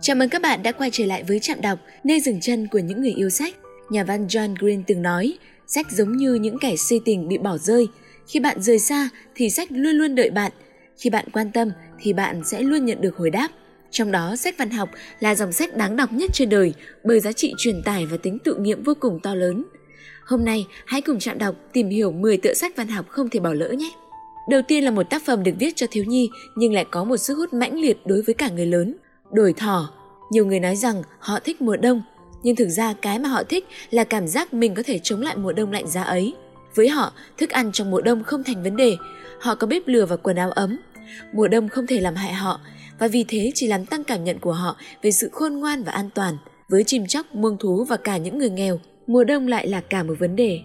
Chào mừng các bạn đã quay trở lại với Trạm Đọc, nơi dừng chân của những người yêu sách. Nhà văn John Green từng nói, sách giống như những kẻ si tình bị bỏ rơi. Khi bạn rời xa thì sách luôn luôn đợi bạn. Khi bạn quan tâm thì bạn sẽ luôn nhận được hồi đáp. Trong đó, sách văn học là dòng sách đáng đọc nhất trên đời bởi giá trị truyền tải và tính tự nghiệm vô cùng to lớn. Hôm nay, hãy cùng Trạm Đọc tìm hiểu 10 tựa sách văn học không thể bỏ lỡ nhé. Đầu tiên là một tác phẩm được viết cho thiếu nhi nhưng lại có một sức hút mãnh liệt đối với cả người lớn. Đổi thỏ. Nhiều người nói rằng họ thích mùa đông, nhưng thực ra cái mà họ thích là cảm giác mình có thể chống lại mùa đông lạnh giá ấy. Với họ, thức ăn trong mùa đông không thành vấn đề, họ có bếp lửa và quần áo ấm. Mùa đông không thể làm hại họ, và vì thế chỉ làm tăng cảm nhận của họ về sự khôn ngoan và an toàn. Với chim chóc, muông thú và cả những người nghèo, mùa đông lại là cả một vấn đề.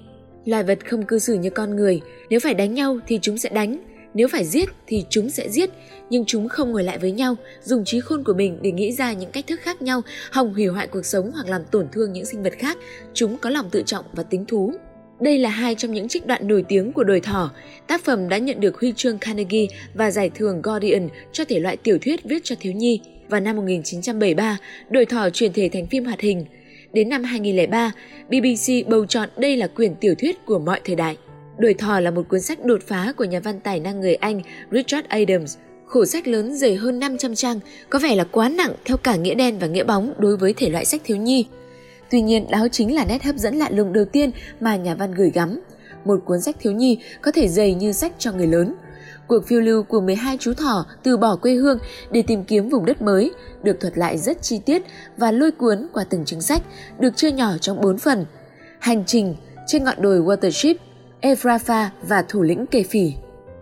Loài vật không cư xử như con người, nếu phải đánh nhau thì chúng sẽ đánh, nếu phải giết thì chúng sẽ giết, nhưng chúng không ngồi lại với nhau, dùng trí khôn của mình để nghĩ ra những cách thức khác nhau, hòng hủy hoại cuộc sống hoặc làm tổn thương những sinh vật khác. Chúng có lòng tự trọng và tính thú. Đây là hai trong những trích đoạn nổi tiếng của đồi thỏ. Tác phẩm đã nhận được huy chương Carnegie và giải thưởng Guardian cho thể loại tiểu thuyết viết cho thiếu nhi. Vào năm 1973, đồi thỏ chuyển thể thành phim hoạt hình. Đến năm 2003, BBC bầu chọn đây là quyển tiểu thuyết của mọi thời đại. Đuổi thỏ là một cuốn sách đột phá của nhà văn tài năng người Anh Richard Adams. Khổ sách lớn dày hơn 500 trang, có vẻ là quá nặng theo cả nghĩa đen và nghĩa bóng đối với thể loại sách thiếu nhi. Tuy nhiên, đó chính là nét hấp dẫn lạ lùng đầu tiên mà nhà văn gửi gắm. Một cuốn sách thiếu nhi có thể dày như sách cho người lớn. Cuộc phiêu lưu của 12 chú thỏ từ bỏ quê hương để tìm kiếm vùng đất mới được thuật lại rất chi tiết và lôi cuốn qua từng chứng sách, được chia nhỏ trong 4 phần. Hành trình trên ngọn đồi Watership Evrafa và thủ lĩnh kề phỉ.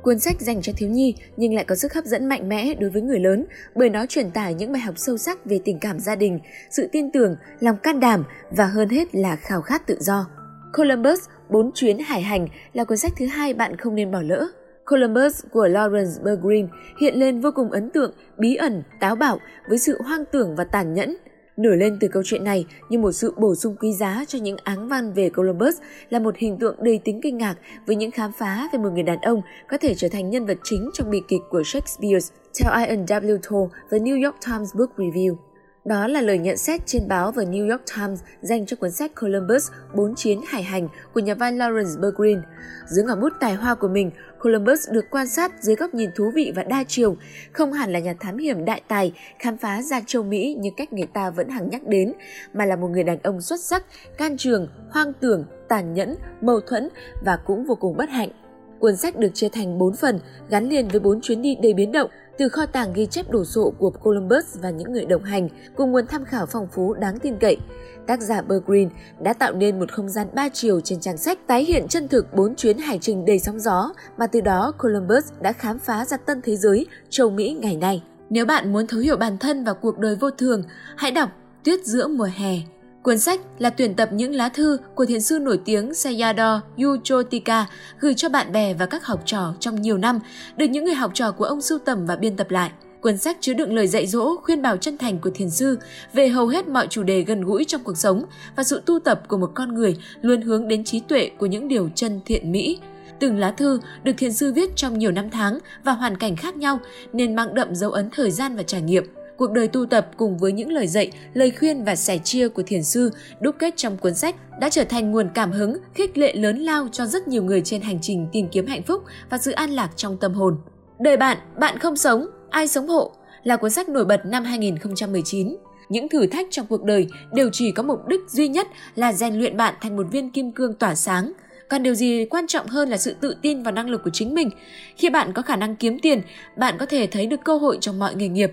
Cuốn sách dành cho thiếu nhi nhưng lại có sức hấp dẫn mạnh mẽ đối với người lớn bởi nó truyền tải những bài học sâu sắc về tình cảm gia đình, sự tin tưởng, lòng can đảm và hơn hết là khao khát tự do. Columbus, bốn chuyến hải hành là cuốn sách thứ hai bạn không nên bỏ lỡ. Columbus của Lawrence Bergreen hiện lên vô cùng ấn tượng, bí ẩn, táo bạo với sự hoang tưởng và tàn nhẫn – Nổi lên từ câu chuyện này như một sự bổ sung quý giá cho những áng văn về Columbus là một hình tượng đầy tính kinh ngạc với những khám phá về một người đàn ông có thể trở thành nhân vật chính trong bi kịch của Shakespeare theo Ian W. Toll The New York Times Book Review. Đó là lời nhận xét trên báo The New York Times dành cho cuốn sách Columbus Bốn chiến hải hành của nhà văn Lawrence Bergreen. Dưới ngòi bút tài hoa của mình, Columbus được quan sát dưới góc nhìn thú vị và đa chiều, không hẳn là nhà thám hiểm đại tài khám phá ra châu Mỹ như cách người ta vẫn hằng nhắc đến, mà là một người đàn ông xuất sắc, can trường, hoang tưởng, tàn nhẫn, mâu thuẫn và cũng vô cùng bất hạnh. Cuốn sách được chia thành 4 phần, gắn liền với 4 chuyến đi đầy biến động, từ kho tàng ghi chép đồ sộ của Columbus và những người đồng hành, cùng nguồn tham khảo phong phú đáng tin cậy. Tác giả Bergreen đã tạo nên một không gian ba chiều trên trang sách tái hiện chân thực bốn chuyến hải trình đầy sóng gió mà từ đó Columbus đã khám phá ra tân thế giới châu Mỹ ngày nay. Nếu bạn muốn thấu hiểu bản thân và cuộc đời vô thường, hãy đọc Tuyết giữa mùa hè Cuốn sách là tuyển tập những lá thư của thiền sư nổi tiếng Sayadaw Yuchotika gửi cho bạn bè và các học trò trong nhiều năm, được những người học trò của ông sưu tầm và biên tập lại. Cuốn sách chứa đựng lời dạy dỗ, khuyên bảo chân thành của thiền sư về hầu hết mọi chủ đề gần gũi trong cuộc sống và sự tu tập của một con người luôn hướng đến trí tuệ của những điều chân thiện mỹ. Từng lá thư được thiền sư viết trong nhiều năm tháng và hoàn cảnh khác nhau nên mang đậm dấu ấn thời gian và trải nghiệm. Cuộc đời tu tập cùng với những lời dạy, lời khuyên và sẻ chia của thiền sư đúc kết trong cuốn sách đã trở thành nguồn cảm hứng, khích lệ lớn lao cho rất nhiều người trên hành trình tìm kiếm hạnh phúc và sự an lạc trong tâm hồn. Đời bạn, bạn không sống, ai sống hộ là cuốn sách nổi bật năm 2019. Những thử thách trong cuộc đời đều chỉ có mục đích duy nhất là rèn luyện bạn thành một viên kim cương tỏa sáng, còn điều gì quan trọng hơn là sự tự tin và năng lực của chính mình. Khi bạn có khả năng kiếm tiền, bạn có thể thấy được cơ hội trong mọi nghề nghiệp,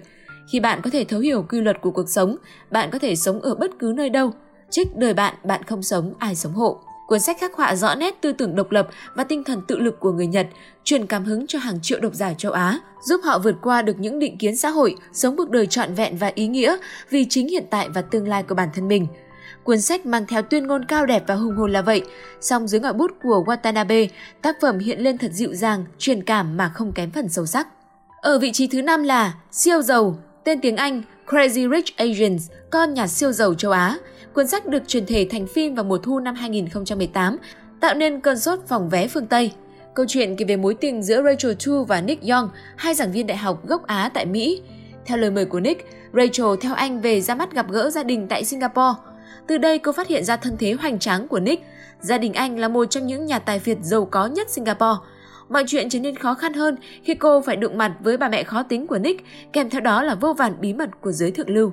khi bạn có thể thấu hiểu quy luật của cuộc sống, bạn có thể sống ở bất cứ nơi đâu. Trích đời bạn, bạn không sống, ai sống hộ. Cuốn sách khắc họa rõ nét tư tưởng độc lập và tinh thần tự lực của người Nhật, truyền cảm hứng cho hàng triệu độc giả châu Á, giúp họ vượt qua được những định kiến xã hội, sống cuộc đời trọn vẹn và ý nghĩa vì chính hiện tại và tương lai của bản thân mình. Cuốn sách mang theo tuyên ngôn cao đẹp và hùng hồn là vậy, song dưới ngòi bút của Watanabe, tác phẩm hiện lên thật dịu dàng, truyền cảm mà không kém phần sâu sắc. Ở vị trí thứ năm là Siêu giàu, tên tiếng Anh Crazy Rich Asians, con nhà siêu giàu châu Á. Cuốn sách được truyền thể thành phim vào mùa thu năm 2018, tạo nên cơn sốt phòng vé phương Tây. Câu chuyện kể về mối tình giữa Rachel Chu và Nick Young, hai giảng viên đại học gốc Á tại Mỹ. Theo lời mời của Nick, Rachel theo anh về ra mắt gặp gỡ gia đình tại Singapore. Từ đây cô phát hiện ra thân thế hoành tráng của Nick. Gia đình anh là một trong những nhà tài phiệt giàu có nhất Singapore. Mọi chuyện trở nên khó khăn hơn khi cô phải đụng mặt với bà mẹ khó tính của Nick, kèm theo đó là vô vàn bí mật của giới thượng lưu.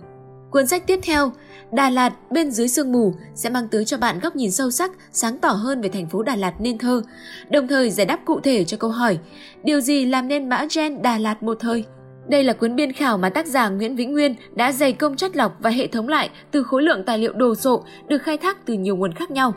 Cuốn sách tiếp theo, Đà Lạt bên dưới sương mù sẽ mang tới cho bạn góc nhìn sâu sắc, sáng tỏ hơn về thành phố Đà Lạt nên thơ, đồng thời giải đáp cụ thể cho câu hỏi điều gì làm nên mã gen Đà Lạt một thời? Đây là cuốn biên khảo mà tác giả Nguyễn Vĩnh Nguyên đã dày công chất lọc và hệ thống lại từ khối lượng tài liệu đồ sộ được khai thác từ nhiều nguồn khác nhau.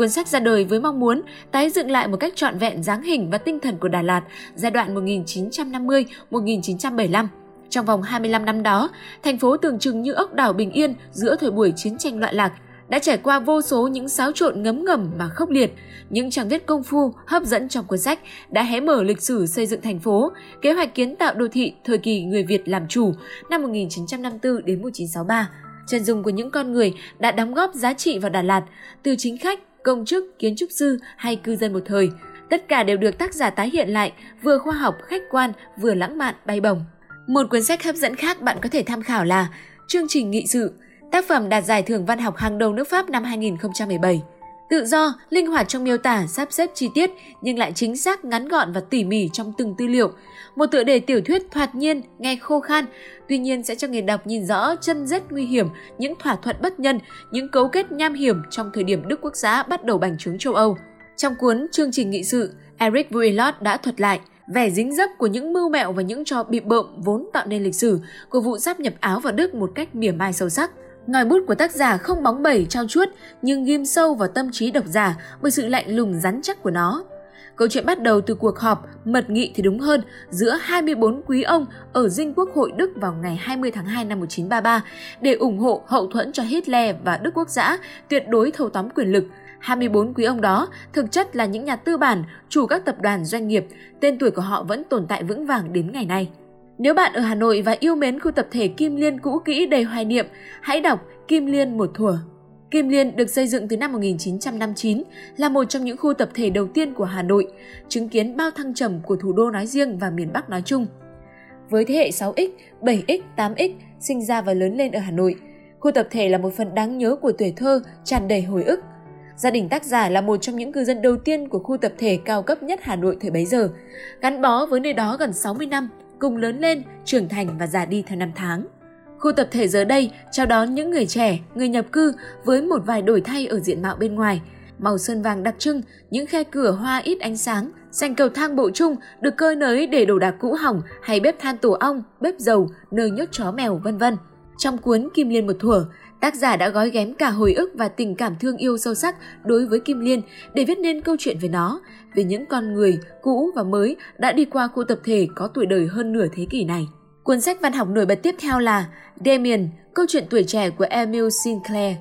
Cuốn sách ra đời với mong muốn tái dựng lại một cách trọn vẹn dáng hình và tinh thần của Đà Lạt giai đoạn 1950-1975. Trong vòng 25 năm đó, thành phố tưởng chừng như ốc đảo bình yên giữa thời buổi chiến tranh loạn lạc, đã trải qua vô số những xáo trộn ngấm ngầm mà khốc liệt. Những trang viết công phu, hấp dẫn trong cuốn sách đã hé mở lịch sử xây dựng thành phố, kế hoạch kiến tạo đô thị thời kỳ người Việt làm chủ năm 1954 đến 1963. Chân dung của những con người đã đóng góp giá trị vào Đà Lạt, từ chính khách, công chức, kiến trúc sư hay cư dân một thời. Tất cả đều được tác giả tái hiện lại, vừa khoa học, khách quan, vừa lãng mạn, bay bổng. Một cuốn sách hấp dẫn khác bạn có thể tham khảo là Chương trình nghị sự, tác phẩm đạt giải thưởng văn học hàng đầu nước Pháp năm 2017. Tự do, linh hoạt trong miêu tả, sắp xếp chi tiết nhưng lại chính xác, ngắn gọn và tỉ mỉ trong từng tư liệu. Một tựa đề tiểu thuyết thoạt nhiên, nghe khô khan, tuy nhiên sẽ cho người đọc nhìn rõ chân rết nguy hiểm, những thỏa thuận bất nhân, những cấu kết nham hiểm trong thời điểm Đức Quốc xã bắt đầu bành trướng châu Âu. Trong cuốn Chương trình nghị sự, Eric Vuillot đã thuật lại vẻ dính dấp của những mưu mẹo và những trò bị bợm vốn tạo nên lịch sử của vụ sáp nhập Áo vào Đức một cách mỉa mai sâu sắc. Ngòi bút của tác giả không bóng bẩy trao chuốt nhưng ghim sâu vào tâm trí độc giả bởi sự lạnh lùng rắn chắc của nó. Câu chuyện bắt đầu từ cuộc họp, mật nghị thì đúng hơn, giữa 24 quý ông ở Dinh Quốc hội Đức vào ngày 20 tháng 2 năm 1933 để ủng hộ hậu thuẫn cho Hitler và Đức Quốc xã tuyệt đối thâu tóm quyền lực. 24 quý ông đó thực chất là những nhà tư bản, chủ các tập đoàn doanh nghiệp, tên tuổi của họ vẫn tồn tại vững vàng đến ngày nay. Nếu bạn ở Hà Nội và yêu mến khu tập thể Kim Liên cũ kỹ đầy hoài niệm, hãy đọc Kim Liên một thuở. Kim Liên được xây dựng từ năm 1959, là một trong những khu tập thể đầu tiên của Hà Nội, chứng kiến bao thăng trầm của thủ đô nói riêng và miền Bắc nói chung. Với thế hệ 6X, 7X, 8X sinh ra và lớn lên ở Hà Nội, khu tập thể là một phần đáng nhớ của tuổi thơ tràn đầy hồi ức. Gia đình tác giả là một trong những cư dân đầu tiên của khu tập thể cao cấp nhất Hà Nội thời bấy giờ, gắn bó với nơi đó gần 60 năm, cùng lớn lên, trưởng thành và già đi theo năm tháng. Khu tập thể giờ đây chào đón những người trẻ, người nhập cư với một vài đổi thay ở diện mạo bên ngoài. Màu sơn vàng đặc trưng, những khe cửa hoa ít ánh sáng, sành cầu thang bộ chung được cơi nới để đồ đạc cũ hỏng hay bếp than tổ ong, bếp dầu, nơi nhốt chó mèo vân vân. Trong cuốn Kim Liên một thuở, tác giả đã gói ghém cả hồi ức và tình cảm thương yêu sâu sắc đối với Kim Liên để viết nên câu chuyện về nó, về những con người cũ và mới đã đi qua khu tập thể có tuổi đời hơn nửa thế kỷ này. Cuốn sách văn học nổi bật tiếp theo là Damien, câu chuyện tuổi trẻ của Emil Sinclair.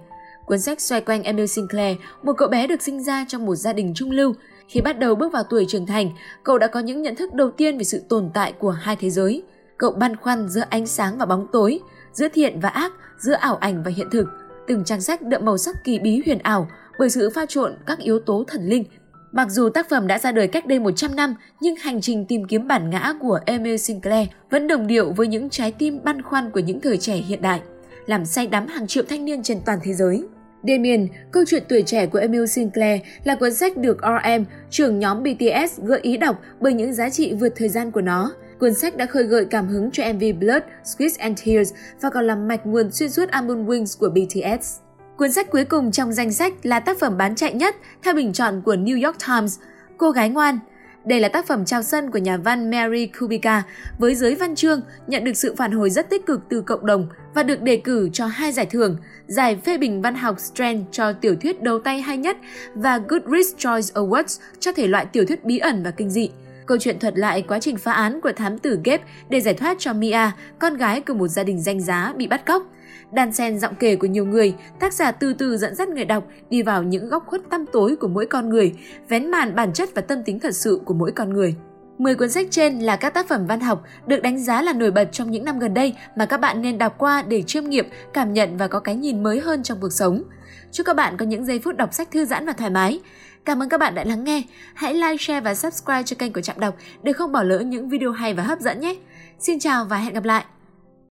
Cuốn sách xoay quanh Emil Sinclair, một cậu bé được sinh ra trong một gia đình trung lưu. Khi bắt đầu bước vào tuổi trưởng thành, cậu đã có những nhận thức đầu tiên về sự tồn tại của hai thế giới. Cậu băn khoăn giữa ánh sáng và bóng tối, giữa thiện và ác, giữa ảo ảnh và hiện thực. Từng trang sách đậm màu sắc kỳ bí huyền ảo bởi sự pha trộn các yếu tố thần linh Mặc dù tác phẩm đã ra đời cách đây 100 năm, nhưng hành trình tìm kiếm bản ngã của Emile Sinclair vẫn đồng điệu với những trái tim băn khoăn của những thời trẻ hiện đại, làm say đắm hàng triệu thanh niên trên toàn thế giới. Damien, câu chuyện tuổi trẻ của Emil Sinclair là cuốn sách được RM, trưởng nhóm BTS gợi ý đọc bởi những giá trị vượt thời gian của nó. Cuốn sách đã khơi gợi cảm hứng cho MV Blood, Sweat and Tears và còn làm mạch nguồn xuyên suốt album Wings của BTS. Cuốn sách cuối cùng trong danh sách là tác phẩm bán chạy nhất theo bình chọn của New York Times, Cô gái ngoan. Đây là tác phẩm trao sân của nhà văn Mary Kubica với giới văn chương nhận được sự phản hồi rất tích cực từ cộng đồng và được đề cử cho hai giải thưởng, giải phê bình văn học Strand cho tiểu thuyết đầu tay hay nhất và Goodreads Choice Awards cho thể loại tiểu thuyết bí ẩn và kinh dị. Câu chuyện thuật lại quá trình phá án của thám tử Gabe để giải thoát cho Mia, con gái của một gia đình danh giá bị bắt cóc. đàn sen giọng kể của nhiều người, tác giả từ từ dẫn dắt người đọc đi vào những góc khuất tăm tối của mỗi con người, vén màn bản chất và tâm tính thật sự của mỗi con người. 10 cuốn sách trên là các tác phẩm văn học được đánh giá là nổi bật trong những năm gần đây mà các bạn nên đọc qua để chiêm nghiệm, cảm nhận và có cái nhìn mới hơn trong cuộc sống. Chúc các bạn có những giây phút đọc sách thư giãn và thoải mái. Cảm ơn các bạn đã lắng nghe. Hãy like, share và subscribe cho kênh của Trạm Đọc để không bỏ lỡ những video hay và hấp dẫn nhé. Xin chào và hẹn gặp lại!